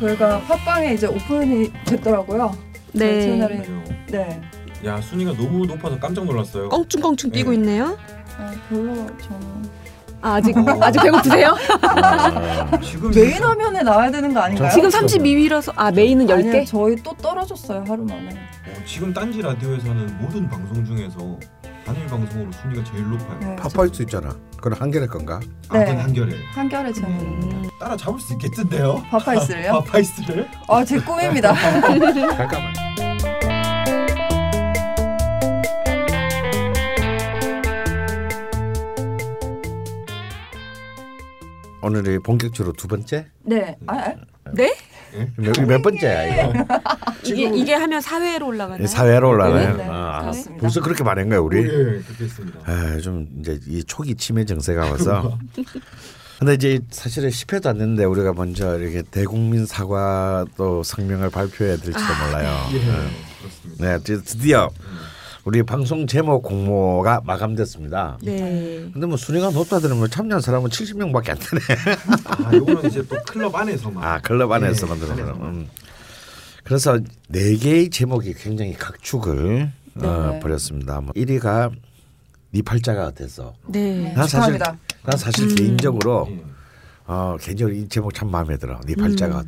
저희가 팟빵에 이제 오픈이 됐더라고요. 네. 채널이 그래요. 네. 야 순위가 너무 높아서 깜짝 놀랐어요. 껑충껑충 뛰고 네. 있네요. 아, 별로 저는 아, 아직 아직 배고프세요? 지금 메인 화면에 나와야 되는 거 아닌가요? 지금 32위라서 아 메인은 아니요, 10개? 저희 또 떨어졌어요 하루 만에. 어, 지금 딴지 라디오에서는 모든 방송 중에서 단일 방송으로 순위가 제일 높아요. 네. 파파이스 있잖아. 그건 한결의 건가? 아, 네. 그 한결에 한결의 채널. 음. 따라 잡을 수 있겠던데요? 파파이스를요? 파파이스를? 아, 제 꿈입니다. 잠깐만. 오늘이 본격적으로 두 번째? 네. 아, 아, 몇, 몇 번째야 이거? 이게 이게 하면 사회로 올라가나요? 사회로 올라가요. 네, 네, 아, 그렇습니다. 벌써 그렇게 많은 거야 우리? 예, 그렇게 했습니다. 아, 좀 이제 이 초기 치매 증세가 와서. 근데 이제 사실은 10회도 안 됐는데 우리가 먼저 이렇게 대국민 사과 또 성명을 발표해야 될지도 몰라요. 예, 네. 그렇습니다. 네, 드- 드디어 우리 방송 제목 공모가 마감됐습니다. 네. 근데 뭐 순위가 높다 들으면 참여한 사람은 70명밖에 안 되네. 아, 요거는 이제 또 클럽 안에서만. 아 클럽 안에서 네, 안에서만. 거는. 음. 그래서 네 개의 제목이 굉장히 각축을 어, 네. 벌였습니다. 뭐 1위가 네 팔자가 어땠어? 네. 난 사실 축하합니다. 난 사실 음. 개인적으로 예. 어 개인적으로 이 제목 참 마음에 들어. 네 팔자가 음.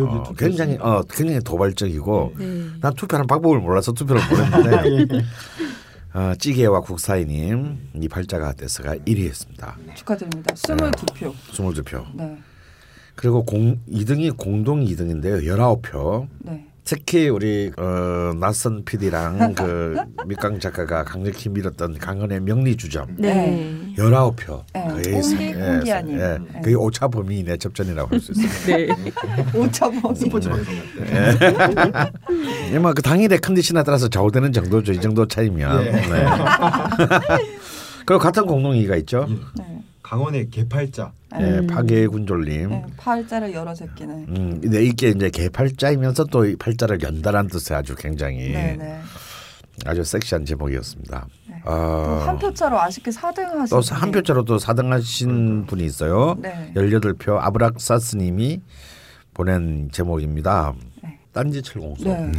여기 어. 굉장히 어 굉장히 도발적이고 네. 난 투표하는 방법을 몰라서 투표를 못했는데 어, 찌개와 국사이님 네 팔자가 어땠어가 1위했습니다. 축하드립니다. 22표. 22표. 네. 그리고 공 2등이 공동 2등인데요. 19표. 네. 특히 우리 어, 낯선 PD랑 그 밑강 작가가 강력히 밀었던 강헌의 명리주점 네. 19표. 네, 거의 상- 예. 예, 네. 거의 오차 범위 내 접전이라고 할 수 있습니다. 네. 오차범위. 스포츠 방송 같은. 예, 뭐 그 당일의 컨디션에 따라서 좌우되는 정도죠. 이 정도 차이면. 예. 네. 그리고 같은 공동이가 있죠. 네. 강원의 개팔자. 예, 음. 파괴군졸님. 네. 팔자를 열어 제끼는. 음, 근데 이게 이제 개팔자이면서 또이 팔자를 연달한 뜻의 아주 굉장히 네, 네. 아주 섹시한 제목이었습니다. 네. 어, 한 표 차로 아쉽게 4등 하신 또한 표짜로 또 4등 하신 분이 있어요. 네. 18표 아브락사스 님이 보낸 제목입니다. 네. 딴지 철공소. 네.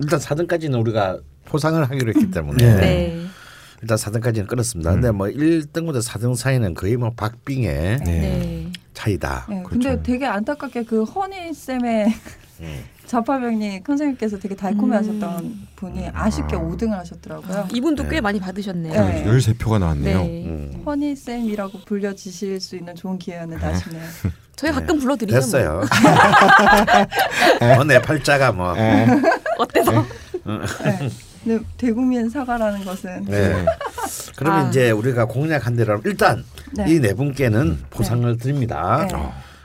일단 4등까지는 우리가 포상을 하기로 했기 때문에 네. 일단 4등까지는 끊었습니다. 근데 뭐 1등부터 4등 사이는 거의 뭐 박빙의 네. 차이다. 네, 그렇죠. 근데 되게 안타깝게 그 허니 쌤의 음. 자파병리 선생님께서 되게 달콤해하셨던 분이 아쉽게 5등을 하셨더라고요. 이분도 네. 꽤 많이 받으셨네요. 네. 13표가 나왔네요. 네. 음. 허니 쌤이라고 불려지실 수 있는 좋은 기회였는데 아쉽네요. 저희 가끔 불러드리죠. 뭐. 됐어요. 어, 내 팔자가 뭐. 어때서? 네. 근데 대국민 사과라는 것은 네. 그러면 아. 이제 우리가 공략한 대로 일단 네. 이네 분께는 포상을 드립니다. 네.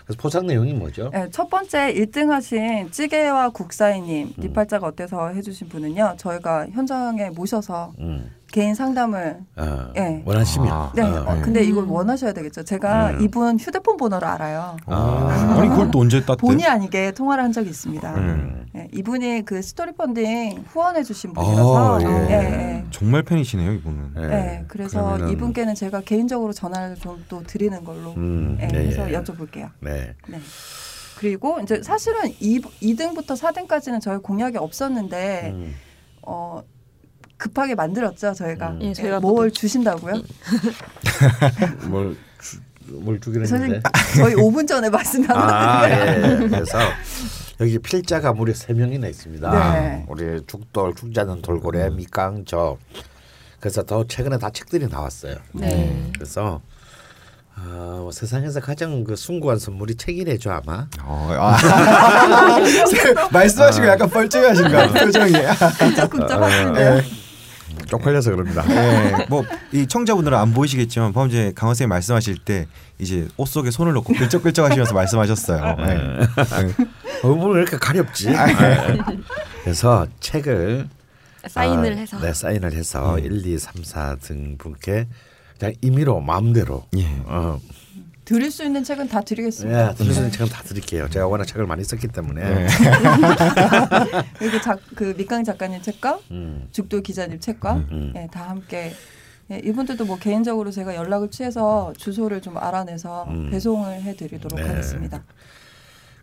그래서 포상 내용이 뭐죠? 네, 첫 번째 1등 하신 찌개와 국사이님 음. 니팔자가 어때서 해주신 분은요 저희가 현장에 모셔서 음. 개인 상담을 어, 네. 원하시면. 아. 네, 어, 어, 네. 근데 이걸 음. 원하셔야 되겠죠. 제가 음. 이분 휴대폰 번호를 알아요. 아, 아니 그걸 또 언제 땄대? 본의 아니게 통화를 한 적이 있습니다. 음. 네, 이분이 그 스토리 펀딩 후원해 주신 분이라서 아, 예. 예, 예. 정말 팬이시네요 이분은. 네. 네, 그래서 그러면은- 이분께는 제가 개인적으로 전화를 좀 또 드리는 걸로 음, 네, 네, 해서 예. 여쭤볼게요. 네. 네. 그리고 이제 사실은 2, 2등부터 4등까지는 저희 공약이 없었는데 음. 어, 급하게 만들었죠 저희가. 음. 예, 저희가 뭘뭐 주신다고요? 뭘, 주, 뭘 주기로 선생님 했는데? 저희 5분 전에 말씀하셨는데 아, 예. 그래서 여기 필자가 무려 세 명이나 있습니다. 네. 우리 죽돌, 죽자는 돌고래, 밑강, 저. 그래서 더 최근에 다 책들이 나왔어요. 네. 그래서 어, 뭐 세상에서 가장 그 숭고한 선물이 책이래죠 아마. 어, 아. 말씀하시고 약간 뻘쭘하신가 표정이. 끔찍하신데요. 쪽팔려서 그럽니다. 네, 뭐이 청자분들은 안 보이시겠지만 방금 전에 강원 쌤이 말씀하실 때 이제 옷 속에 손을 넣고 끌적끌적 하시면서 말씀하셨어요. 네. 어, 뭘 이렇게 가렵지? 네. 그래서 책을 사인을 아, 해서. 네, 사인을 해서 1, 2, 3, 4 등 분께 그냥 임의로 마음대로 예. 어, 드릴 수 있는 책은 다 드리겠습니다. 예, 드리는 책은 다 드릴게요. 제가 워낙 책을 많이 썼기 때문에. 네. 여기 작, 그 밑강 작가님 책과 음, 죽도 기자님 책과 음. 예, 다 함께 예, 이분들도 뭐 개인적으로 제가 연락을 취해서 주소를 좀 알아내서 음. 배송을 해드리도록 네. 하겠습니다.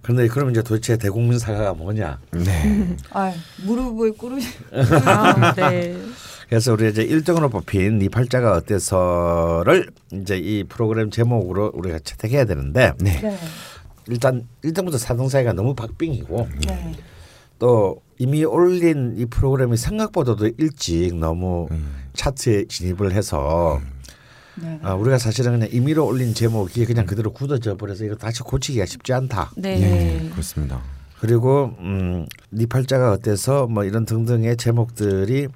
그런데 그럼 이제 도대체 대국민 사과가 뭐냐? 네. 아 무릎을 꿇으시. 아, 네. 그래서 우리 이제 1등으로 뽑힌 네 팔자가 어때서를 이제 이 프로그램 제목으로 우리가 채택해야 되는데 네. 네. 일단 1등부터 4등 사이가 너무 박빙이고 네. 또 이미 올린 이 프로그램이 생각보다도 일찍 너무 차트에 진입을 해서 네. 아, 우리가 사실은 그냥 임의로 올린 제목이 그냥 그대로 굳어져 버려서 이거 다시 고치기가 쉽지 않다. 네. 네. 그렇습니다. 그리고 음, 네 팔자가 어때서 뭐 이런 등등의 제목들이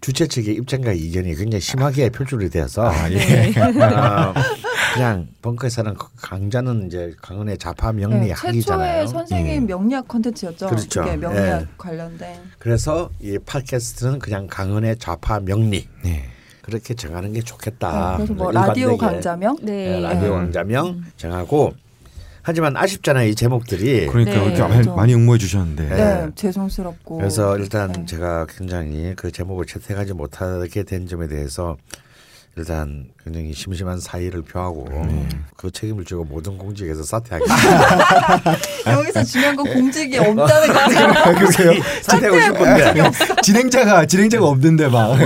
주최 측의 입장과 이견이 굉장히 심하게 표출이 되어서 아, 예. 네. 아, 그냥 벙커에서는 강자는 이제 강은의 자파 명리 네, 학이잖아요. 최초의 선생님 명리학 콘텐츠였죠. 그렇죠. 그게 명리학 예. 관련된. 그래서 이 팟캐스트는 그냥 강은의 좌파 명리 네. 그렇게 정하는 게 좋겠다. 네, 그래서 뭐. 라디오 강자명. 네, 네. 라디오 네. 강자명 정하고 하지만 아쉽잖아요 이 제목들이. 그러니까 네. 이렇게 많이, 그렇죠. 많이 응모해 주셨는데. 네, 네. 죄송스럽고. 그래서 일단 네. 제가 굉장히 그 제목을 채택하지 못하게 된 점에 대해서 일단 굉장히 심심한 사의를 표하고 그 책임을 지고 모든 공직에서 사퇴하겠습니다. 여기서 중요한 건 공직이 없다는 거죠. 그러세요? 사퇴하고 싶은데 진행자가 진행자가 없는데 막.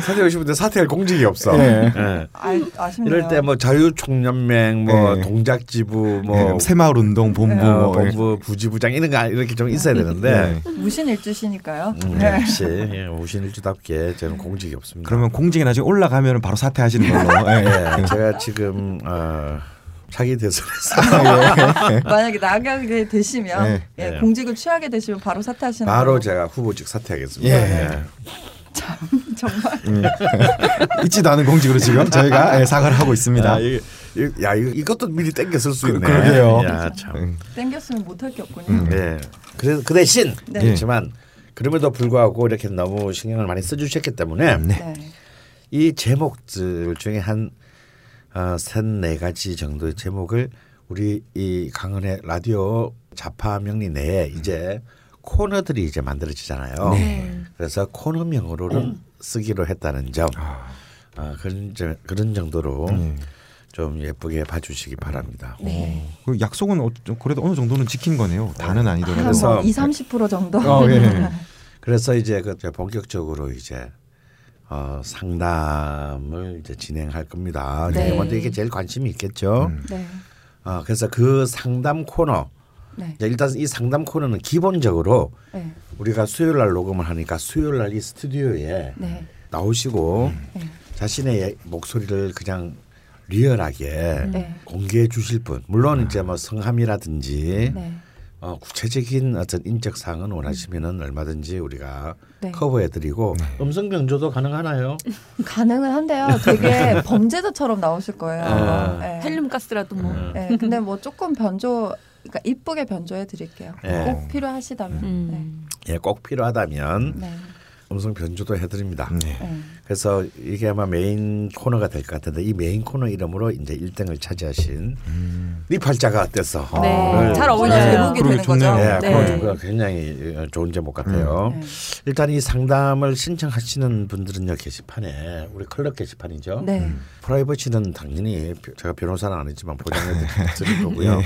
사퇴하고 싶은데 사퇴할 공직이 없어. 네. 예. 아, 아쉽네요. 이럴 때 뭐 자유총연맹, 뭐 네. 동작지부, 뭐 새마을 운동 본부 네. 어, 뭐 본부 부지부장 이런 거 이렇게 좀 있어야 되는데 네. 무신일주시니까요. 음, 네. 역시 예, 우신일주답게 저는 공직이 없습니다. 그러면 공직에 나중에 올라가면 바로 사퇴하시는 걸로. 예. 예, 제가 지금 어, 차기 대선에서 만약에 나가게 되시면 네. 예, 네. 공직을 취하게 되시면 바로 사퇴하시는 바로 걸로. 제가 후보직 사퇴하겠습니다. 예. 예. 정말 있지도 않은 공직으로 지금 저희가 예, 사과를 하고 있습니다. 야, 이, 이- 야 이거, 이것도 미리 땡겨 쓸수 그- 있네. 그러게요. 야, 참. 음. 땡겼으면 못할 게 없군요. 음. 예. 그래 그 대신 네. 그렇지만 그럼에도 불구하고 이렇게 너무 신경을 많이 써주셨기 때문에 네. 이 제목들 중에 한 어, 셋네 가지 정도의 제목을 우리 이 강은의 라디오 자파 명리 내에 이제 코너들이 이제 만들어지잖아요. 네. 그래서 코너명으로는 쓰기로 했다는 점 아, 어, 그런 저- 그런 정도로 네. 좀 예쁘게 봐주시기 바랍니다. 네. 그 약속은 어, 좀 그래도 어느 정도는 지킨 거네요. 다는 아니더라도. 한 그래서- 뭐 2, 30% 정도. 어, 예. 그래서 이제 그 본격적으로 이제 어, 상담을 이제 진행할 겁니다. 네. 먼저 이게 제일 관심이 있겠죠. 음. 네. 어, 그래서 그 상담 코너 네. 일단 이 상담 코너는 기본적으로 네. 우리가 수요일 날 녹음을 하니까 수요일 날 이 스튜디오에 네. 나오시고 네. 자신의 목소리를 그냥 리얼하게 네. 공개해 주실 분 물론 이제 뭐 성함이라든지 네. 어, 구체적인 어떤 인적 사항은 원하시면은 얼마든지 우리가 네. 커버해드리고 음성 변조도 가능하나요? 가능은 한데요. 되게 범죄자처럼 나오실 거예요. 아. 네. 헬륨 가스라도 뭐. 음. 네. 근데 뭐 조금 변조, 그러니까 이쁘게 변조해 드릴게요. 네. 꼭 필요하시다면. 음. 예, 꼭 필요하다면 네. 음성 변조도 해드립니다. 네. 네. 그래서 이게 아마 메인 코너가 될 것 같은데 이 메인 코너 이름으로 이제 1등을 차지하신 니 팔자가 어때서? 네. 를잘 어울려요. 제목이 그러게 되는 좋네요. 거죠. 예, 네. 그거 굉장히 좋은 제목 같아요. 네. 일단 이 상담을 신청하시는 분들은요 게시판에 우리 클럽 게시판이죠. 네. 프라이버시는 당연히 비- 제가 변호사는 아니지만 보장해 드릴 거고요.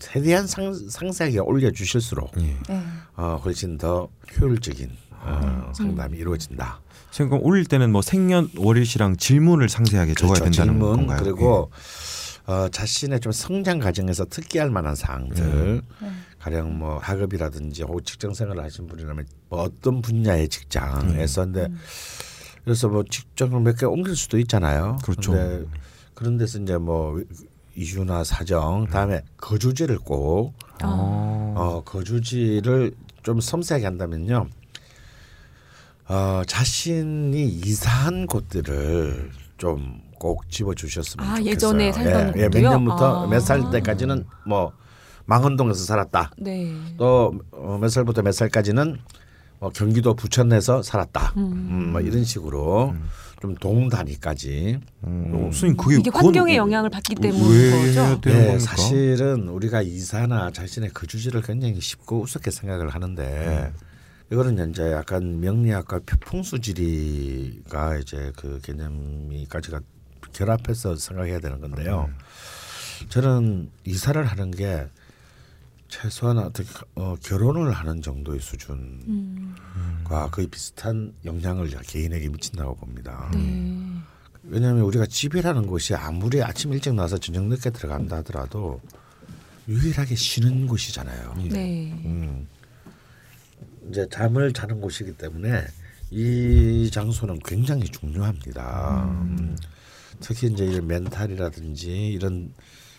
최대한 상, 상세하게 올려주실수록 예. 네. 어, 훨씬 더 효율적인 어, 상담이 이루어진다. 지금 그럼 올릴 때는 뭐 생년월일시랑 질문을 상세하게 적어야 된다는 그렇죠. 질문 건가요? 그리고 어, 자신의 좀 성장 과정에서 특기할 만한 사항들 네. 가령 뭐 학업이라든지 혹은 직장 생활을 하신 분이라면 뭐 어떤 분야의 직장에서 근데 그래서 뭐 직장을 몇 개 옮길 수도 있잖아요. 그렇죠. 근데 그런 데서 이제 뭐 이유나 사정 다음에 거주지를 꼭 예. 어. 어, 거주지를 좀 섬세하게 한다면요. 어, 자신이 이사한 곳들을 좀 꼭 집어 주셨으면 아, 좋겠어요. 예전에 살던 예, 예, 몇? 년부터 아. 몇살 때까지는 뭐 망원동에서 살았다. 네. 또몇 살부터 몇 살까지는 뭐 경기도 부천에서 살았다. 음, 뭐 이런 식으로 좀 동 단위까지. 어, 선생님 그게 이게 환경의 영향을 받기 때문인 해야 거죠. 네? 사실은 우리가 이사나 자신의 거주지를 굉장히 쉽고 우습게 생각을 하는데 이거는 이제 약간 명리학과 풍수지리가 이제 그 개념이까지가 결합해서 생각해야 되는 건데요. 저는 이사를 하는 게 최소한 어떻게 어, 결혼을 하는 정도의 수준과 음. 거의 비슷한 영향을 개인에게 미친다고 봅니다. 네. 왜냐하면 우리가 집이라는 곳이 아무리 아침 일찍 나와서 저녁 늦게 들어간다 하더라도 유일하게 쉬는 곳이잖아요. 네. 음. 이제 잠을 자는 곳이기 때문에 이 장소는 굉장히 중요합니다. 음. 특히 이제 이 멘탈이라든지 이런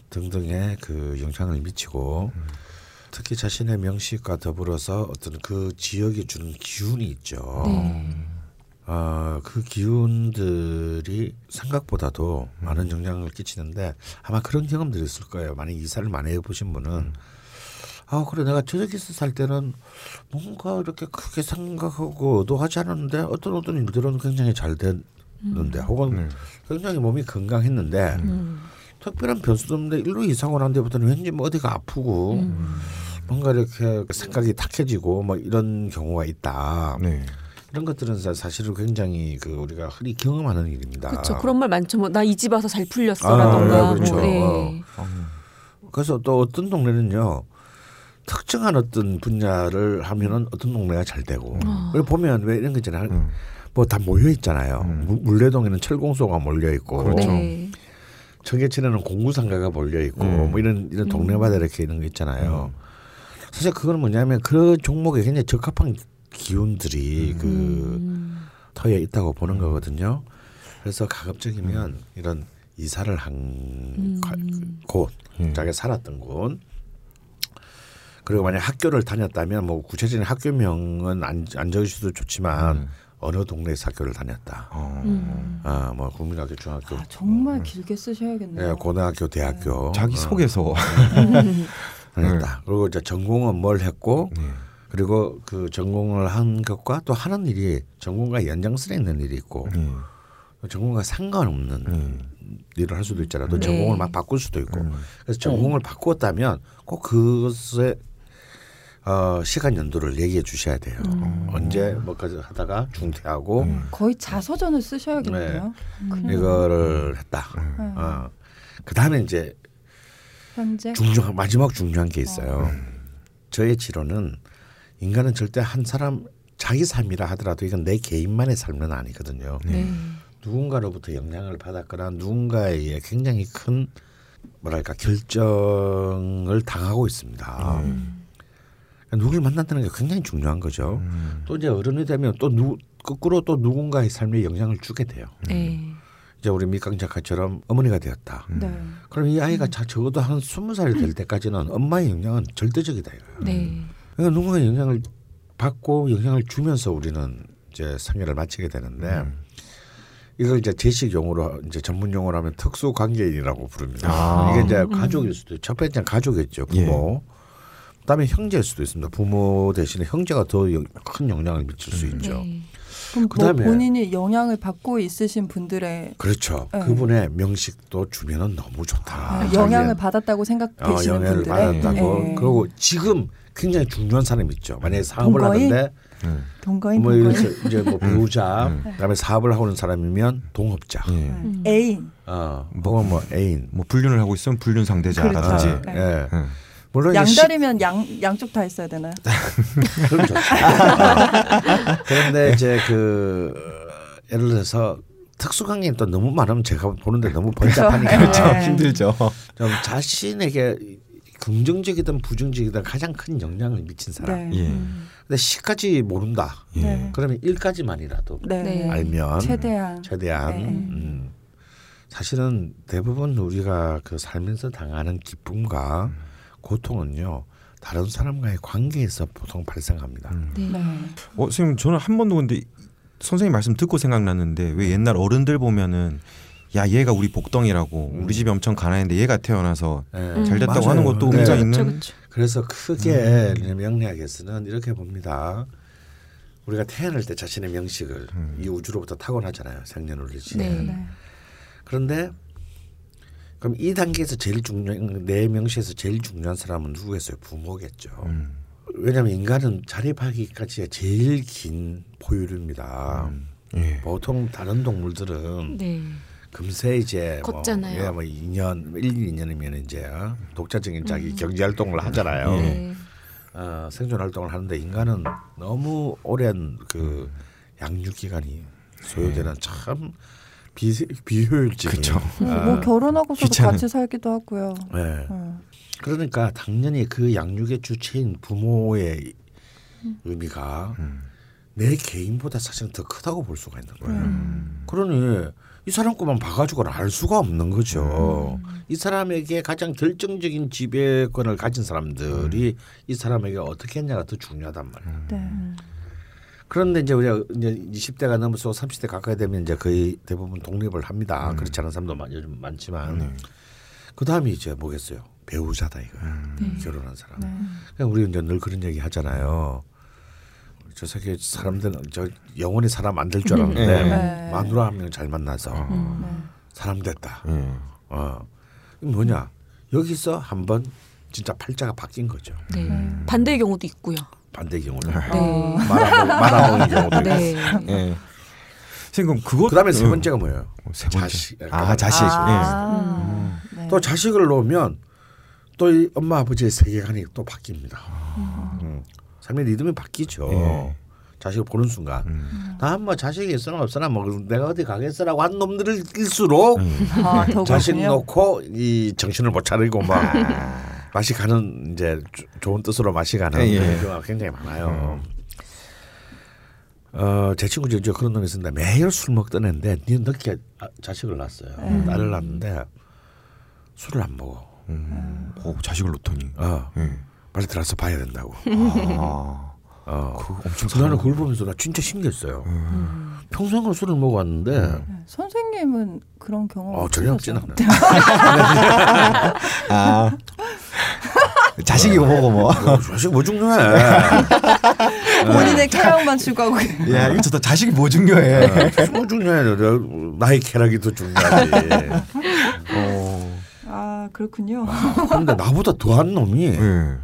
등등의 그 영향을 미치고 특히 자신의 명식과 더불어서 어떤 그 지역이 주는 기운이 있죠. 네. 어, 그 기운들이 생각보다도 많은 영향을 끼치는데 아마 그런 경험들이 있을 거예요. 만약 이사를 많이 해보신 분은 아 그래 내가 저쪽에서 살 때는 뭔가 이렇게 크게 생각하고 의도하지 않았는데 어떤 어떤 일들은 굉장히 잘 됐는데 혹은 굉장히 몸이 건강했는데 음. 특별한 변수도 없는데 일로 이사고 난 데부터는 왠지 뭐 어디가 아프고 음. 뭔가 이렇게 생각이 탁해지고 뭐 이런 경우가 있다. 네. 이런 것들은 사- 사실은 굉장히 그 우리가 흔히 경험하는 일입니다. 그렇죠. 그런 말 많죠. 뭐 나 이 집 와서 잘 아, 풀렸어라던가. 네, 그렇죠. 뭐, 네. 그래서 또 어떤 동네는요 특정한 어떤 분야를 하면은 어떤 동네가 잘 되고 그리고 보면 왜 이런 거 있잖아요. 음. 뭐다 모여 있잖아요. 물- 물레동에는 철공소가 몰려 있고 그렇죠. 네. 청계천에는 공구상가가 몰려 있고 음. 뭐 이런 이런 동네마다 이렇게 있는 거 있잖아요. 사실 그건 뭐냐면 그 종목에 굉장히 적합한 기운들이 그 음. 터에 있다고 보는 거거든요. 그래서 가급적이면 이런 이사를 한 음. 가- 곳, 음. 자기가 살았던 곳, 그리고 만약 학교를 다녔다면 뭐 구체적인 학교명은 안, 안 적으셔도 좋지만 음. 어느 동네에서 학교를 다녔다. 어. 음. 아, 뭐 국민학교, 중학교, 아, 정말 길게 쓰셔야겠네요. 예, 고등학교, 대학교 자기 어, 속에서 다녔다. 그리고 이제 전공은 뭘 했고 네. 그리고 그 전공을 한 것과 또 하는 일이 전공과 연장선에 있는 일이 있고 네. 전공과 상관없는 네. 일을 할 수도 있잖아요. 또 네. 전공을 막 바꿀 수도 있고. 음. 그래서 전공을 바꾸었다면 꼭 그것에 어, 시간 연도를 얘기해 주셔야 돼요. 언제 뭐까지 하다가 중퇴하고 음. 거의 자서전을 쓰셔야겠네요. 음. 이거를 했다. 네. 어. 그 다음에 이제 현재 중요한 마지막 중요한 게 있어요. 저의 지론은 인간은 절대 한 사람 자기 삶이라 하더라도 이건 내 개인만의 삶은 아니거든요. 네. 누군가로부터 영향을 받았거나 누군가에 의해 굉장히 큰 뭐랄까 결정을 당하고 있습니다. 음. 그러니까 누구를 만난다는 게 굉장히 중요한 거죠. 음. 또 이제 어른이 되면 또 누, 거꾸로 또 누군가의 삶에 영향을 주게 돼요. 네. 이제 우리 밑강 작가처럼 어머니가 되었다. 네. 그럼 이 아이가 자, 적어도 한 스무 살이 될 때까지는 엄마의 영향은 절대적이다 이거예요. 네. 그러니까 누군가 영향을 받고 영향을 주면서 우리는 이제 생애를 마치게 되는데 이걸 이제 제식 용어로 이제 전문 용어로 하면 특수 관계인이라고 부릅니다. 아. 이게 이제 가족일 수도 있죠. 첫 번째는 가족이겠죠. 부모. 그다음에 형제일 수도 있습니다. 부모 대신에 형제가 더 큰 영향을 미칠 수 있죠. 네. 그럼 그다음에- 뭐 본인이 영향을 받고 있으신 분들의 그렇죠. 네. 그분의 명식도 주면은 너무 좋다. 아, 영향을 받았다고 어, 생각되시는 영향을 분들의 받았다고. 예. 그리고 지금 굉장히 중요한 사람이 있죠. 만약에 사업을 동거인? 하는데 음. 동거인 뭐 동거인 이제 뭐 배우자, 음. 그다음에 사업을 하고 있는 사람이면 동업자, 예. 음. 애인 어, 혹은 뭐 애인, 뭐 불륜을 하고 있으면 불륜 상대자라든지. 그렇죠. 네. 예. 음. 물론 이제 시- 양다리면 양 양쪽 다 있어야 되나요? 그럼 좋죠. 그런데 이제 그 어, 예를 들어서 특수관계는 또 너무 많으면 제가 보는데 너무 번잡하니까 그렇죠. 참 네. 힘들죠. 좀 자신에게 긍정적이든 부정적이든 가장 큰 영향을 미친 사람. 네. 예. 근데 시까지 모른다. 예. 네. 그러면 일까지만이라도 네. 네. 알면 최대한 최대한 네. 음, 사실은 대부분 우리가 그 살면서 당하는 기쁨과 고통은요 다른 사람과의 관계에서 보통 발생합니다. 네. 네. 어, 선생님 저는 한 번도 근데 선생님 말씀 듣고 생각났는데 왜 옛날 어른들 보면은 야 얘가 우리 복덩이라고 우리 집이 엄청 가난한데 얘가 태어나서 네. 잘 됐다고 맞아요. 하는 것도 네. 의미가 그렇죠, 있는 그렇죠. 그래서 크게 명리학에서는 이렇게 봅니다. 우리가 태어날 때 자신의 명식을 이 우주로부터 타고나잖아요. 생년월일시. 네. 네. 그런데 그럼 이 단계에서 제일 중요한 내 명식에서 제일 중요한 사람은 누구겠어요? 부모겠죠. 음. 왜냐하면 인간은 자립하기까지가 제일 긴 포유류입니다. 예. 보통 다른 동물들은 네. 금세 이제 걷잖아요. 뭐, 예, 뭐 2년, 1, 2년이면 이제 어, 독자적인 자기 경제 활동을 하잖아요. 네. 어, 생존 활동을 하는데 인간은 너무 오랜 그 양육 기간이 소요되는 참 비, 비효율적인. 음, 아, 뭐 결혼하고서도 귀찮은. 같이 살기도 하고요. 예. 음. 그러니까 당연히 그 양육의 주체인 부모의 의미가 음. 내 개인보다 사실은 더 크다고 볼 수가 있는 거예요. 음. 그러니 이 사람 것만 봐가지고는 알 수가 없는 거죠. 이 사람에게 가장 결정적인 지배권을 가진 사람들이 이 사람에게 어떻게 했냐가 더 중요하단 말이에요. 네. 그런데 이제 우리가 이제 20대가 넘어서 30대 가까이 되면 이제 거의 대부분 독립을 합니다. 그렇지 않은 사람도 많- 요즘 많지만 그 다음이 이제 뭐겠어요? 배우자다 이거 요 결혼한 사람. 네. 그냥 우리 이제 늘 그런 얘기 하잖아요. 저 세계 사람들은 저 영원히 사람 안 될 줄 알았는데 네. 마누라 한 명 잘 만나서 네. 사람 됐다. 예. 어, 뭐냐? 여기서 한번 진짜 팔자가 바뀐 거죠. 네. 음. 반대의 경우도 있고요. 반대 경우는 네. 말아먹, 말아먹는 경우도 있고. 네. 예. 선생님 그것 그다음에 세 음. 번째가 뭐예요? 세 번째. 자식. 아 자식. 예. 아, 네. 또 자식을 놓으면 또 이 엄마 아버지의 세계관이 또 바뀝니다. 음. 삶의 리듬이 바뀌죠. 예. 자식을 보는 순간 음. 나뭐 자식이 있으나 없으나 뭐 내가 어디 가겠어라고 한 놈들일수록 아, 더 자식. 놓고 이 정신을 못 차리고 막 맛이 가는 이제 조- 좋은 뜻으로 맛이 가는 예, 예. 그런 경우가 굉장히 많아요. 어, 제 친구 중에 그런 놈이 있었는데 매일 술 먹던 애인데 니 늦게 아, 자식을 낳았어요. 음. 딸을 낳았는데 술을 안 먹어. 음. 오, 자식을 놓더니. 어, 예. 빨리 들어가서 봐야 된다고. 아. 어. 그 엄청 나는. 그걸 보면서 나 진짜 신기했어요. 음. 평생을 술을 먹어왔는데 네. 선생님은 그런 경험 어, 전혀 없진? 않아요. 아. 자식이 뭐고 뭐. 어, 자식 뭐 중요해. 본인의 쾌락만 추구하고 야, 이거 좋다. 자식이 뭐 중요해. 뭐 중요해. 나의 쾌락이 더 중요하지. 어. 아 그렇군요. 근데 나보다 더한 놈이 예.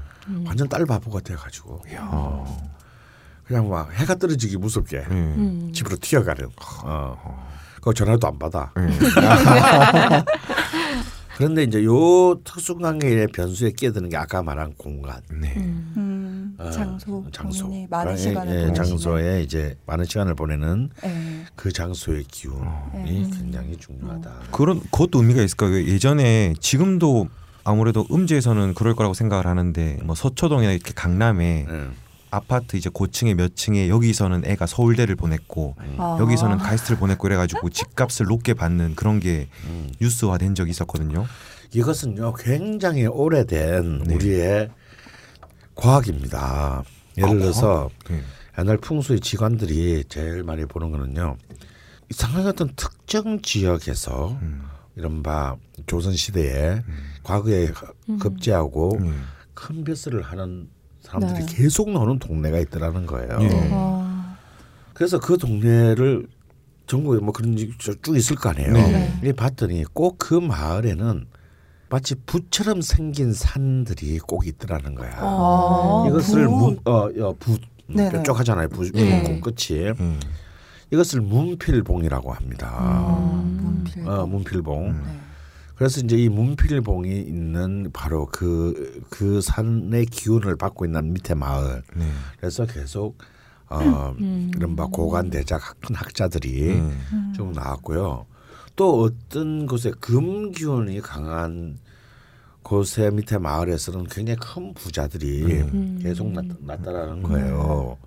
완전 딸 바보가 돼가지고 야. 그냥 막 해가 떨어지기 무섭게 예. 음. 집으로 튀어가는. 어. 그 전화도 안 받아. 예. 그런데 이제 요 특수관계의 변수에 끼어드는 게 아까 말한 공간. 네. 음. 음, 어, 장소, 장소. 많은 예, 시간을 예, 보내시는. 장소에 이제 많은 시간을 보내는 예. 그 장소의 기운이 음. 굉장히 중요하다. 그런 그것도 의미가 있을까요? 예전에 지금도 아무래도 음지에서는 그럴 거라고 생각을 하는데 뭐 서초동이나 이렇게 강남에 예. 아파트 이제 고층에 몇 층에 여기서는 애가 서울대를 보냈고 아. 여기서는 가이스트를 보냈고 이래가지고 집값을 높게 받는 그런 게 음. 뉴스화된 적이 있었거든요. 이것은요 굉장히 오래된 네. 우리의 과학입니다. 예를 아, 들어서 네. 옛날 풍수의 지관들이 제일 많이 보는 거는요. 이상하게 어떤 특정 지역에서 음. 이른바 조선 시대에 과거에 급제하고 음. 큰 벼슬을 하는 사람들이 네. 계속 나오는 동네가 있더라는 거예요. 예. 아, 그래서 그 동네를 전국에 뭐 그런 집쭉 있을 거 아니에요. 네. 이 봤더니 꼭 그 마을에는 마치 부처럼 생긴 산들이 꼭 있더라는 거야. 어. 아, 이것을 부. 문, 어, 어, 부. 뾰족하잖아요. 부 네. 끝이 음. 이것을 문필봉이라고 합니다. 음, 문필. 어, 문필봉. 음. 네. 그래서 이제 이 문필봉이 있는 바로 그, 그 산의 기운을 받고 있는 밑에 마을. 네. 그래서 계속 어, 음. 이른바 고관 대작 큰 학자들이 음. 쭉 나왔고요. 또 어떤 곳에 금 기운이 강한 곳의 밑에 마을에서는 굉장히 큰 부자들이 음. 계속 났, 났다라는 거예요.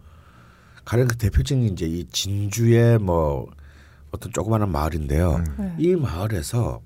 가령 그 대표적인 이제 이 진주의 뭐 어떤 조그마한 마을인데요. 네. 이 마을에서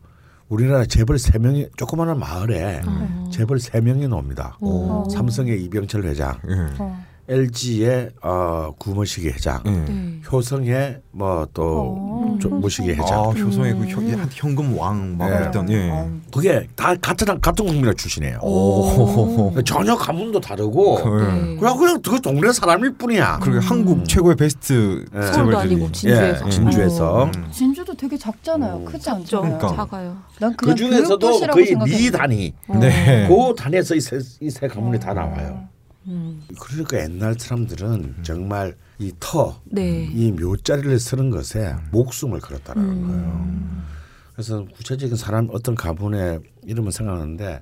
우리나라 재벌 세 명이 조그마한 마을에 어. 재벌 세 명이 놉니다. 오. 삼성의 이병철 회장, 예. 어. LG의 어, 구모식이 회장, 예. 네. 효성의 뭐또 어, 모식이 효성. 회장. 아, 효성의 그 음. 현, 현금 왕막 예. 있던 예. 어. 그게 다 같은 같은 국민의 출신이에요. 오. 전혀 가문도 다르고 네. 그냥 그냥 그 동네 사람일 뿐이야. 그리고 한국 최고의 베스트 예. 서울도 재벌들이. 아니고 진주에서. 예, 진주에서 음. 진주 도 되게 작잖아요. 음. 크지 작죠. 않잖아요. 그러니까. 작아요. 난그 중에서도 거의. 미 단위. 네. 그 단에서 이세 이세 가문이 다 나와요. 음. 그러니까 옛날 사람들은 정말 이 터, 네. 이 묘자리를 쓰는 것에 목숨을 걸었다라는 음. 거예요. 그래서 구체적인 사람 어떤 가문의 이름은 생각나는데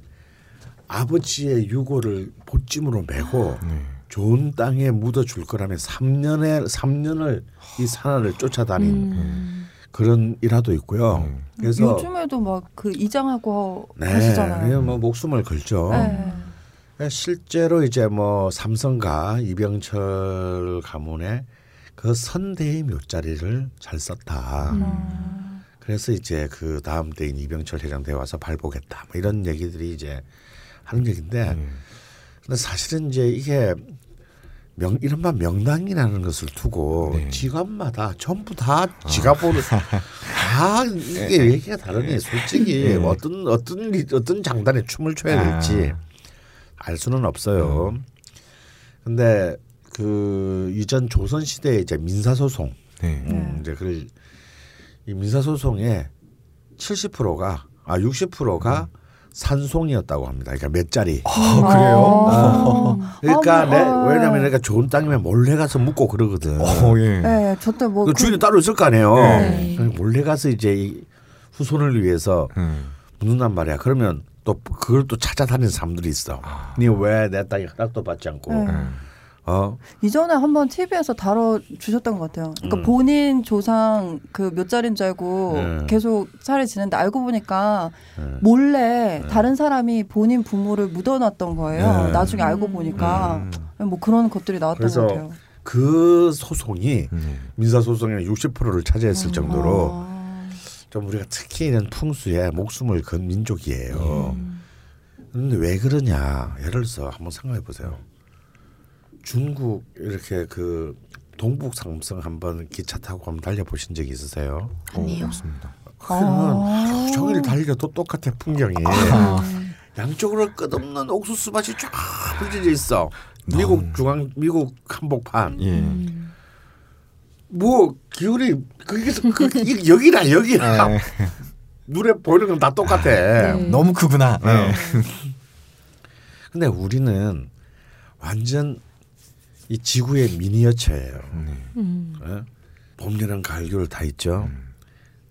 아버지의 유고를 보찜으로 메고 네. 좋은 땅에 묻어줄 거라며 3년에 3년을 이 산하를 쫓아다닌 음. 그런 일화도 있고요. 네. 그래서 요즘에도 막 그 이장하고 네, 하시잖아요. 그냥 뭐 목숨을 걸죠. 네. 실제로 이제 뭐 삼성가 이병철 가문의 그 선대의 묘자리를 잘 썼다. 음. 그래서 이제 그 다음 때인 이병철 회장대 와서 발복했다. 뭐 이런 얘기들이 이제 하는 얘기인데, 네. 근데 사실은 이제 이게 명 이른바 명당이라는 것을 두고 네. 지갑마다 전부 다 지갑으로 다 이게 얘기가 다르니 솔직히 네. 어떤 어떤 리- 어떤 장단에 춤을 춰야 될지 알 수는 없어요. 근데 그 이전 조선 시대에 이제 민사 소송 네. 음, 이제 그이 민사 소송의 70%가 아 60%가 산송이었다고 합니다. 그러니까 몇 자리. 아, 그래요? 아. 그러니까 아, 내, 뭐, 왜냐면 내가 좋은 땅이면 몰래 가서 묻고 그러거든. 어, 예. 네, 저때 뭐그 주인이 따로 있을 거 아니에요. 네. 그러니까 몰래 가서 이제 이 후손을 위해서 음. 묻는단 말이야. 그러면 또 그걸 또 찾아다니는 사람들이 있어. 아. 니왜 내 땅에 허락도 받지 않고 네. 음. 어 이전에 한번 TV에서 다뤄 주셨던 것 같아요. 그러니까 음. 본인 조상 그 몇 자리인 줄 알고 네. 계속 차례 지는데 알고 보니까 네. 몰래 다른 사람이 본인 부모를 묻어놨던 거예요. 네. 나중에 알고 보니까 뭐 그런 것들이 나왔던 그래서 것 같아요. 그 소송이 네. 민사 소송의 60%를 차지했을 정도로 아. 좀 우리가 특히 이런 풍수에 목숨을 건 민족이에요. 음. 그런데 왜 그러냐? 예를 들어서 한번 생각해 보세요. 중국 이렇게 그 동북 삼성 한번 기차 타고 한번 달려 보신 적이 있으세요? 아니요. 없습니다. 그러면 아. 하루 종일 달려도 똑같아 풍경이 아. 양쪽으로 끝없는 옥수수 밭이 쫙 펼쳐져 있어. 미국 중앙 미국 한복판. 예. 음. 뭐 기울이 거기서 그, 이- 여기나 여기나 예. 눈에 보이는 건 다 똑같아. 네. 너무 크구나. 예. 근데 우리는 완전 이 지구의 미니어처예요. 네. 음. 예? 봄, 여름, 가을, 겨울 다 있죠.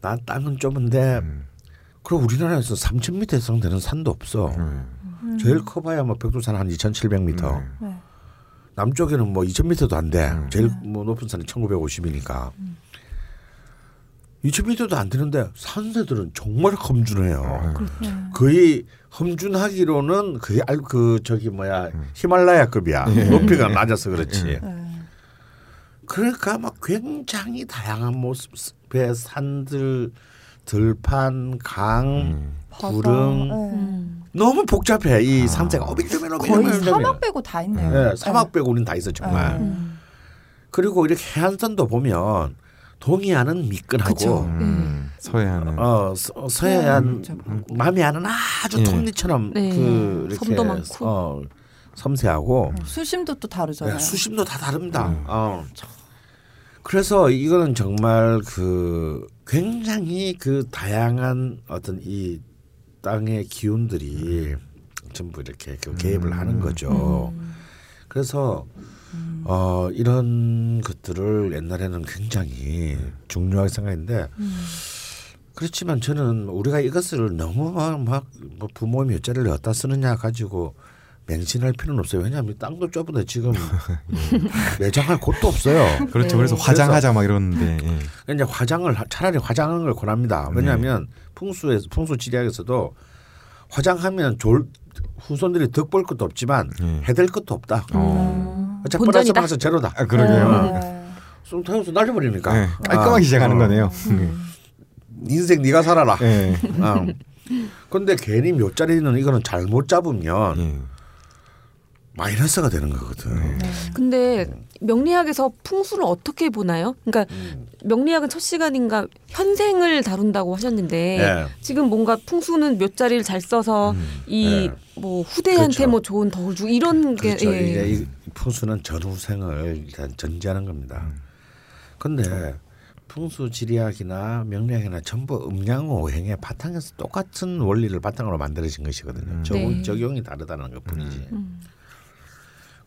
나 땅은 좁은데 음. 그럼 우리나라에서 3,000m 이상 되는 산도 없어. 음. 제일 커봐야 뭐 백두산 한 2,700m. 음. 네. 남쪽에는 뭐 2,000m도 안 돼. 음. 제일 뭐 높은 산이 1,950이니까. 2,000m도 안 되는데 산새들은 정말 험준해요. 네. 거의 험준하기로는 거의 알그 저기 뭐야 히말라야급이야. 높이가 낮아서 그렇지. 네. 그러니까 막 굉장히 다양한 모습의 산들, 들판, 강, 음. 구릉 네. 음. 너무 복잡해 이 산세가 어빌저빌 거의 어빌저빌 사막 빼고 다 있네요. 네, 사막 빼고 우린 다 있어 정말. 네. 음. 그리고 이렇게 해안선도 보면 동해안은 미끈하고 그쵸. 음. 서해안은 어 서, 서해안 네, 남해안은 아주 예. 톱니처럼 네. 그 이렇게 섬도 많고. 어, 섬세하고 수심도 또 다르잖아요. 네, 수심도 다 다릅니다. 음. 어. 그래서 이거는 정말 그 굉장히 그 다양한 어떤 이 땅의 기운들이 전부 이렇게 그 개입을 하는 거죠. 음. 그래서 어 이런 것들을 옛날에는 굉장히 중요하게 생각했는데 그렇지만 저는 우리가 이것을 너무 막 뭐 부모의 묘자를 어디다 쓰느냐 가지고 맹신할 필요는 없어요. 왜냐하면 땅도 좁은데 지금 매장할 곳도 없어요. 그렇죠. 네. 그래서 화장하자 막 이러는데 예. 이제 화장을 하- 차라리 화장하는 걸 권합니다. 왜냐하면 풍수에 풍수 지리학에서도 화장하면 졸 후손들이 덕 볼 것도 없지만 예. 해될 것도 없다. 어. 어차피 본전이다. 플러스 마이너스 제로다. 아 그러게요. 네. 쑥 태워서 날려버리니까. 예. 깔끔하게 시작하는 어. 거네요. 인생 네가 살아라. 예. 어. 근데 괜히 묘자리는 이거는 잘못 잡으면 예. 마이너스가 되는 거거든. 근데 명리학에서 풍수를 어떻게 보나요? 그러니까 음. 명리학은 첫 시간인가 현생을 다룬다고 하셨는데 네. 지금 뭔가 풍수는 몇 자리를 잘 써서 음. 이 네. 뭐 후대한테 그렇죠. 뭐 좋은 덕을 주고 이런 게 그렇죠. 예. 풍수는 전후생을 일단 전제하는 겁니다. 음. 근데 풍수 지리학이나 명리학이나 전부 음양오행의 바탕에서 똑같은 원리를 바탕으로 만들어진 것이거든요. 음. 적용, 네. 적용이 다르다는 것뿐이지. 음.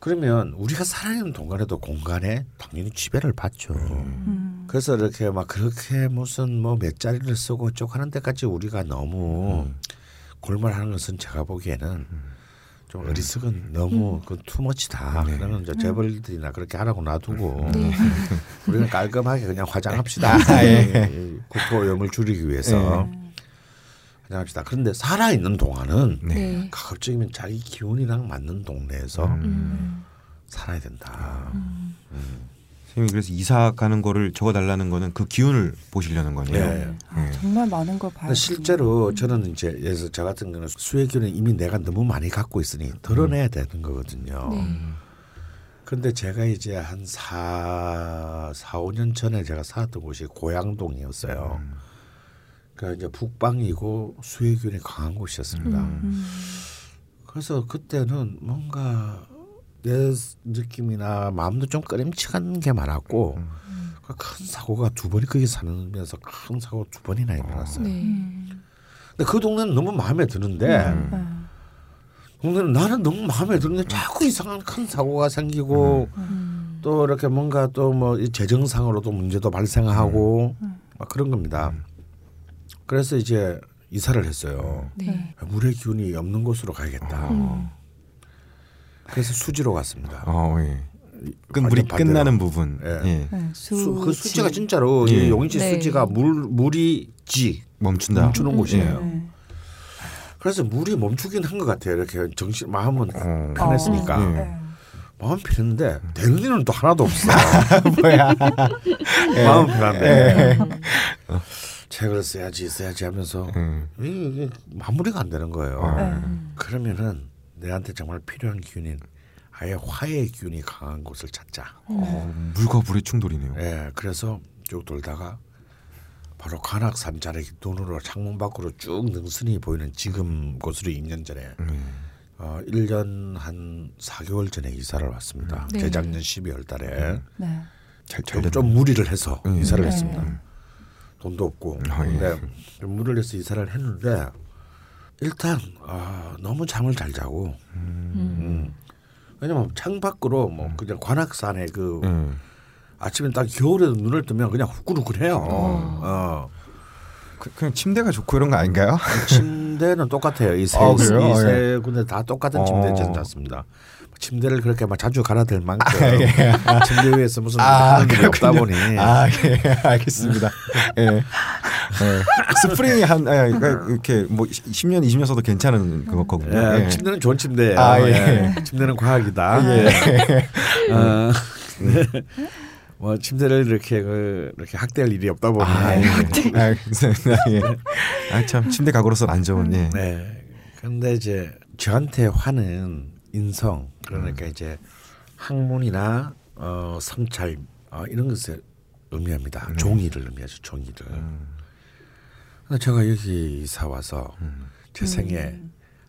그러면 우리가 살아있는 동안에도 공간에 당연히 지배를 받죠. 음. 그래서 이렇게 막 그렇게 무슨 뭐 몇 자리를 쓰고 쭉 하는 데까지 우리가 너무 골말하는 것은 제가 보기에는 좀 어리석은 너무 그 투머치다. 그러는 이제 재벌들이나 그렇게 하라고 놔두고 우리는 깔끔하게 그냥 화장합시다. 이 국토 오염을 줄이기 위해서 화장합시다. 그런데 살아 있는 동안은 네. 가급적이면 자기 기운이랑 맞는 동네에서 음. 살아야 된다. 선생님이 그래서 이사 가는 거를 적어달라는 거는 그 기운을 보시려는 거네요. 예. 아, 정말 많은 걸 봐야 근데 실제로 저는 이제 예를 들어서 저 같은 경우는 수의 기운을 이미 내가 너무 많이 갖고 있으니 드러내야 되는 거거든요. 네. 근데 제가 이제 한 4, 4, 5년 전에 제가 살았던 곳이 고양동이었어요. 그러니까 이제 북방이고 수의 기운이 강한 곳이었습니다. 음. 그래서 그때는 뭔가 내 느낌이나 마음도 좀 꺼림칙한 게 많았고 그큰 사고가 두 번이 거기 사는면서 큰 사고 두 번이나 일어났어요. 네. 근데 그 동네는 너무 마음에 드는데 음. 동네는 나는 너무 마음에 드는데 자꾸 이상한 큰 사고가 생기고 음. 또 이렇게 뭔가 또 뭐 재정상으로도 문제도 발생하고 막 그런 겁니다. 그래서 이제 이사를 했어요. 네. 물의 기운이 없는 곳으로 가야겠다. 음. 그래서 수지로 갔습니다. 어, 예. 끝 완전 물이 반대로. 끝나는 부분. 예. 예. 네, 수, 그 수지. 수지가 진짜로 예. 이 용인지 네. 수지가 물 물이 지 멈춘다. 멈추는 곳이에요. 네. 그래서 물이 멈추긴 한 것 같아요. 이렇게 정신 마음은 어. 편했으니까 어. 네. 마음 편했는데 일은 또 하나도 없어. 뭐야? 마음 편한데 책을 써야지 써야지 하면서 음. 이게, 이게 마무리가 안 되는 거예요. 어. 네. 그러면은 내한테 정말 필요한 기운인 아예 화의 기운이 강한 곳을 찾자. 어, 물과 물의 충돌이네요. 예, 그래서 쭉 돌다가 바로 관악산 자락이 눈으로 창문 밖으로 쭉 능선이 보이는 지금 곳으로 2년 전에 음. 어, 1년 한 4개월 전에 이사를 왔습니다. 네. 재작년 12월 달에 네. 잘, 잘 좀. 좀 무리를 해서 음. 이사를 네. 했습니다. 돈도 없고 아, 예. 근데 좀 무리를 해서 이사를 했는데 일단 아, 너무 잠을 잘 자고 음. 왜냐면 창 밖으로 뭐 그냥 관악산에 그 음. 아침에 딱 겨울에 눈을 뜨면 그냥 후끈후끈해요. 어. 그, 그냥 침대가 좋고 이런 거 아닌가요? 침대는 똑같아요. 이세 아, 그래요? 이세 예. 군데 다 똑같은 어. 침대에 저는 잤습니다. 침대를 그렇게 막 자주 갈아댈 만큼 예. 침대 위에서 무슨 아, 일이 없다 보니 아, 예, 알겠습니다. 예. 예. 스프링이 한 예, 그러니까 이렇게 뭐 10년, 20년 써도 괜찮은 그거거든요. 예, 예. 침대는 좋은 침대예요. 아, 예. 예. 침대는 과학이다. 예. 어, 뭐 침대를 이렇게 그, 이렇게 학대할 일이 없다 보니 아, 예. 예. 아, 참 침대 가구로서 안 좋은 예. 네. 그런데 이제 저한테 화는 인성 그러니까 이제 학문이나 어, 성찰 어, 이런 것을 의미합니다. 종이를 의미하죠. 종이를. 근데 제가 여기 이사 와서 제 생에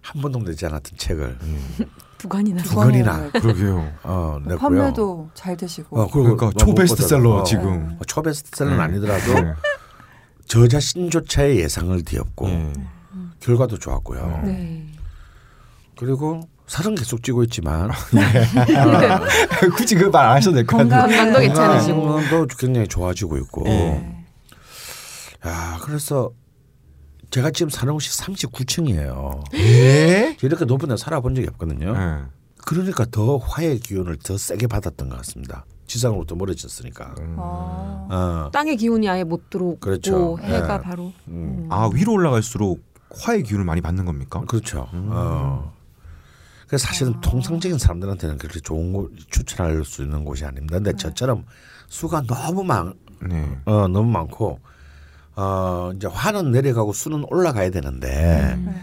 한 번도 내지 않았던 책을 두 권이나. 두 권이나 그러게요. 어, 냈고요. 판매도 잘 되시고. 어, 그러니까 뭐 초베스트셀러 어, 지금. 어, 초베스트셀러는 네. 아니더라도 네. 저 자 신조차의 예상을 뒤엎고 예. 결과도 좋았고요. 네. 그리고 살은 계속 찌고 있지만 굳이 그 말 안 하셔도 될 것 같아요. 건강도 괜찮으시고. 건강도 굉장히 좋아지고 있고. 네. 야, 그래서 제가 지금 사는 곳이 39층이에요. 예? 이렇게 높은 데 살아본 적이 없거든요. 예. 그러니까 더 화의 기운을 더 세게 받았던 것 같습니다. 지상으로부터 멀어졌으니까. 아. 어. 땅의 기운이 아예 못 들어오고 그렇죠. 해가 네. 바로. 음. 아 위로 올라갈수록 화의 기운을 많이 받는 겁니까? 그렇죠. 어. 그래서 사실은 통상적인 사람들한테는 그렇게 좋은 곳 추천할 수 있는 곳이 아닙니다. 근데 저처럼 수가 너무 많, 네. 어, 너무 많고 어, 이제 화는 내려가고 수는 올라가야 되는데 네.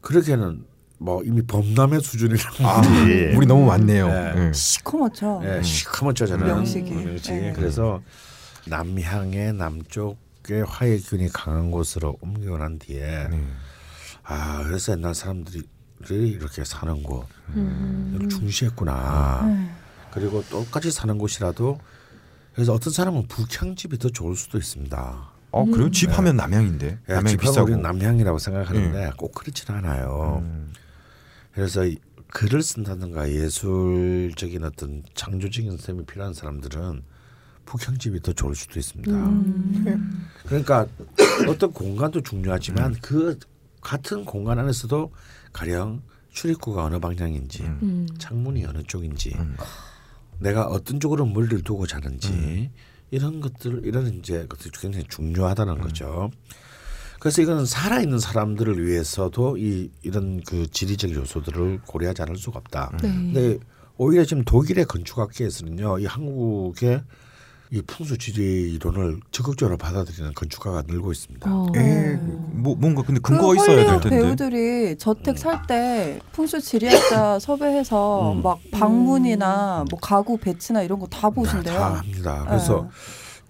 그러기에는 뭐 이미 범람의 수준이라는 아, 거지. 물이 너무 많네요. 네. 예. 시커멓죠. 예, 시커멓죠 저는. 명식이. 명식이. 네. 그래서 남향의 남쪽의 화의 균이 강한 곳으로 옮겨난 뒤에 네. 아 그래서 옛날 사람들이 이렇게 사는 곳 음. 중시했구나. 네. 그리고 똑같이 사는 곳이라도 그래서 어떤 사람은 북향집이 더 좋을 수도 있습니다. 어 그래요? 집하면 남양인데 예, 남양이 집하고 비싸고. 우리는 남향이라고 생각하는데 꼭 그렇지는 않아요. 음. 그래서 이 글을 쓴다든가 예술적인 어떤 창조적인 셈이 필요한 사람들은 북형집이 더 좋을 수도 있습니다. 음. 그러니까 어떤 공간도 중요하지만 그 같은 공간 안에서도 가령 출입구가 어느 방향인지 음. 음. 창문이 어느 쪽인지 음. 내가 어떤 쪽으로 머리를 두고 자는지 이런 것들 이런 이제 것들이 굉장히 중요하다는 거죠. 그래서 이거는 살아있는 사람들을 위해서도 이 이런 그 지리적 요소들을 고려하지 않을 수가 없다. 네. 근데 오히려 지금 독일의 건축학계에서는요, 이 한국의 이 풍수 지리 이론을 적극적으로 받아들이는 건축가가 늘고 있습니다. 어. 에, 뭐 뭔가 근데 근거 그 있어야 될 헐리우드 텐데. 배우들이 저택 살 때 풍수 지리학자 섭외해서 음. 막 방문이나 뭐 가구 배치나 이런 거 다 보신대요. 다 합니다. 그래서 네.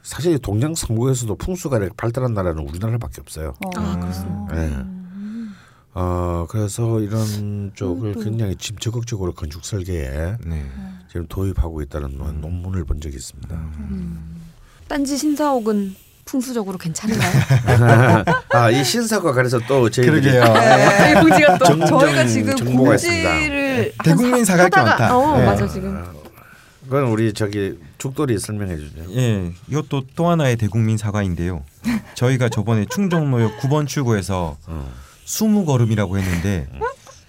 사실 동양 삼국에서도 풍수가 이렇게 발달한 나라는 우리나라밖에 없어요. 어. 아, 그렇습니다. 네. 음. 어 그래서 이런 쪽을 또- 굉장히 지금 적극적으로 건축 설계에 네. 지금 도입하고 있다는 논- 논문을 본 적이 있습니다. 음. 딴지 신사옥은 풍수적으로 괜찮은가요? 아 이 신사과 그래서 또 저희들이 그러게요. 저희 봉지가 또 정정 저희가 지금. 공지를 대국민 하다가 많다. 어 예. 맞아 지금 그건 우리 저기 죽돌이 설명해 주죠. 예, 이것도 또 하나의 대국민 사과인데요. 저희가 저번에 충정로역 9번 출구에서 어. 수무 걸음이라고 했는데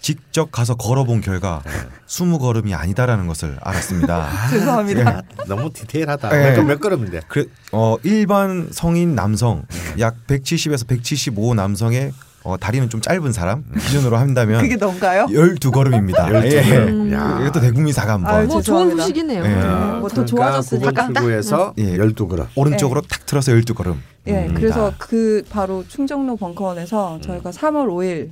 직접 가서 걸어본 결과 수무 걸음이 아니다라는 것을 알았습니다. 죄송합니다. 너무 디테일하다. 예. 그러니까 몇 걸음인데? 그, 어, 일반 성인 남성 약 170에서 175 남성의 어, 다리는 좀 짧은 사람 기준으로 한다면 그게 뭔가요? 12걸음입니다. 12 예. 걸음. 야. 이것도 대국민 사과 한번. 아유, 뭐 좋은. 소식이네요. 예. 아, 뭐더 좋아졌으니까. 그러니까 9번 출구에서 예. 12걸음. 오른쪽으로 탁 틀어서 12걸음. 예, 음. 그래서 그 바로 충정로 벙커원에서 저희가 3월 5일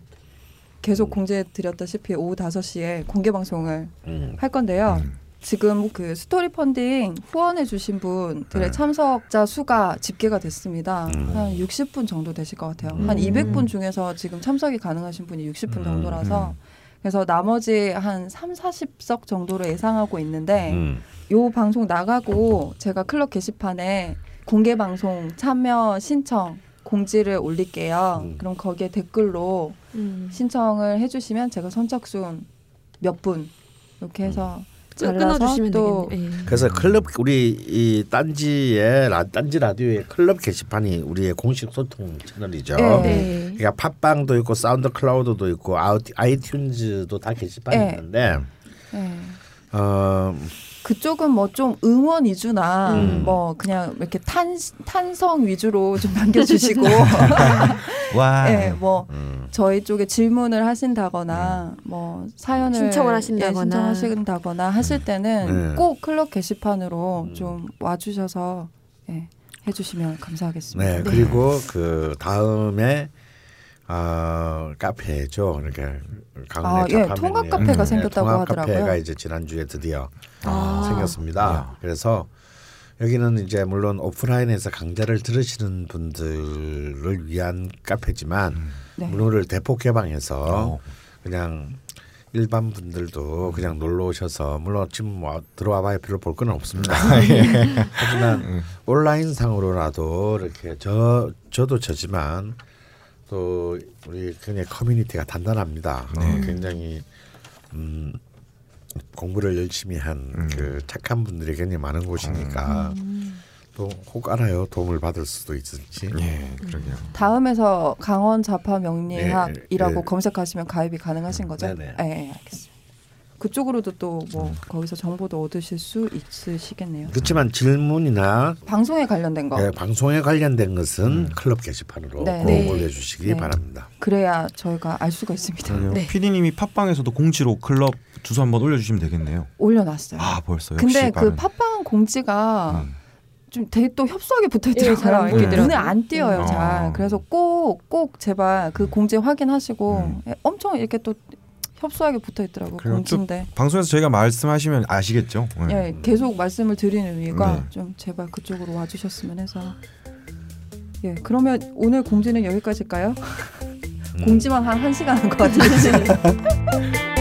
계속 공지해 드렸다시피 오후 5시에 공개 방송을 음. 할 건데요. 음. 지금 그 스토리 펀딩 후원해 주신 분들의 네. 참석자 수가 집계가 됐습니다. 음. 한 60분 정도 되실 것 같아요. 음. 한 200분 중에서 지금 참석이 가능하신 분이 60분 음, 정도라서 그래서 나머지 한 3, 40석 정도로 예상하고 있는데 음. 요 방송 나가고 제가 클럽 게시판에 공개 방송 참여 신청 공지를 올릴게요. 음. 그럼 거기에 댓글로 음. 신청을 해주시면 제가 선착순 몇 분 이렇게 해서 끊- 잘라서 끊어주시면 또 되겠네요. 예. 그래서 클럽 우리 이 딴지의 라, 딴지 라디오의 클럽 게시판이 우리의 공식 소통 채널이죠. 네. 네. 그러니까 팟빵도 있고 사운드 클라우드도 있고 아우, 아이튠즈도 다 게시판이 네. 있는데 예. 어, 그쪽은 뭐 좀 응원 위주나 음. 뭐 그냥 이렇게 탄 탄성 위주로 좀 남겨주시고 와. 예, 뭐 음, 저희 쪽에 질문을 하신다거나 뭐 사연을 신청을 예, 하신다거나. 신청하신다거나 하실 때는 네. 꼭 클럽 게시판으로 음. 좀 와주셔서 예, 해주시면 감사하겠습니다. 네, 그리고 그 다음에 어, 카페죠. 이렇게 강원의 아, 예, 통합 카페가 음, 생겼다고 통합 하더라고요. 카페가 이제 지난주에 드디어 아. 생겼습니다. 야. 그래서 여기는 이제 물론 오프라인에서 강좌를 들으시는 분들을 위한 카페지만 네. 문을 대폭 개방해서 어. 그냥 일반 분들도 그냥 놀러 오셔서 물론 지금 뭐 들어와 봐야 별로 볼 건 없습니다. 하지만 온라인 상으로라도 이렇게 저 저도 저지만 또 우리 굉장히 커뮤니티가 단단합니다. 어, 굉장히 음, 공부를 열심히 한그 착한 분들이 굉장히 많은 곳이니까 또혹 알아요 도움을 받을 수도 있을지. 예, 그러게요. 다음에서 강원 자파 명리학이라고 예, 예. 검색하시면 가입이 가능하신 거죠? 네네. 예, 예, 알겠습니다. 그쪽으로도 또뭐 음. 거기서 정보도 얻으실 수 있으시겠네요. 그렇지만 질문이나 방송에 관련된 거 예, 방송에 관련된 것은 클럽 게시판으로 네. 꼭 네. 올려주시기 네. 바랍니다. 그래야 저희가 알 수가 있습니다. 그러게요. 네. PD님이 팟빵에서도 공지로 클럽 주소 한번 올려주시면 되겠네요. 올려놨어요. 아 벌써 근데 역시 그. 팟빵 공지가 음. 좀 되게 또 협소하게 붙어 예, 있더라고요. 보이더라고요. 눈에 안 띄어요, 음. 잘. 아. 그래서 꼭 꼭 제발 그 공지 확인하시고 음. 예, 엄청 이렇게 또 협소하게 붙어 있더라고 그래요. 공지인데. 방송에서 저희가 말씀하시면 아시겠죠. 예. 예, 계속 말씀을 드리는 이유가 네. 좀 제발 그쪽으로 와주셨으면 해서. 예, 그러면 오늘 공지는 여기까지일까요? 음. 공지만 한 1 시간 한것 같은데.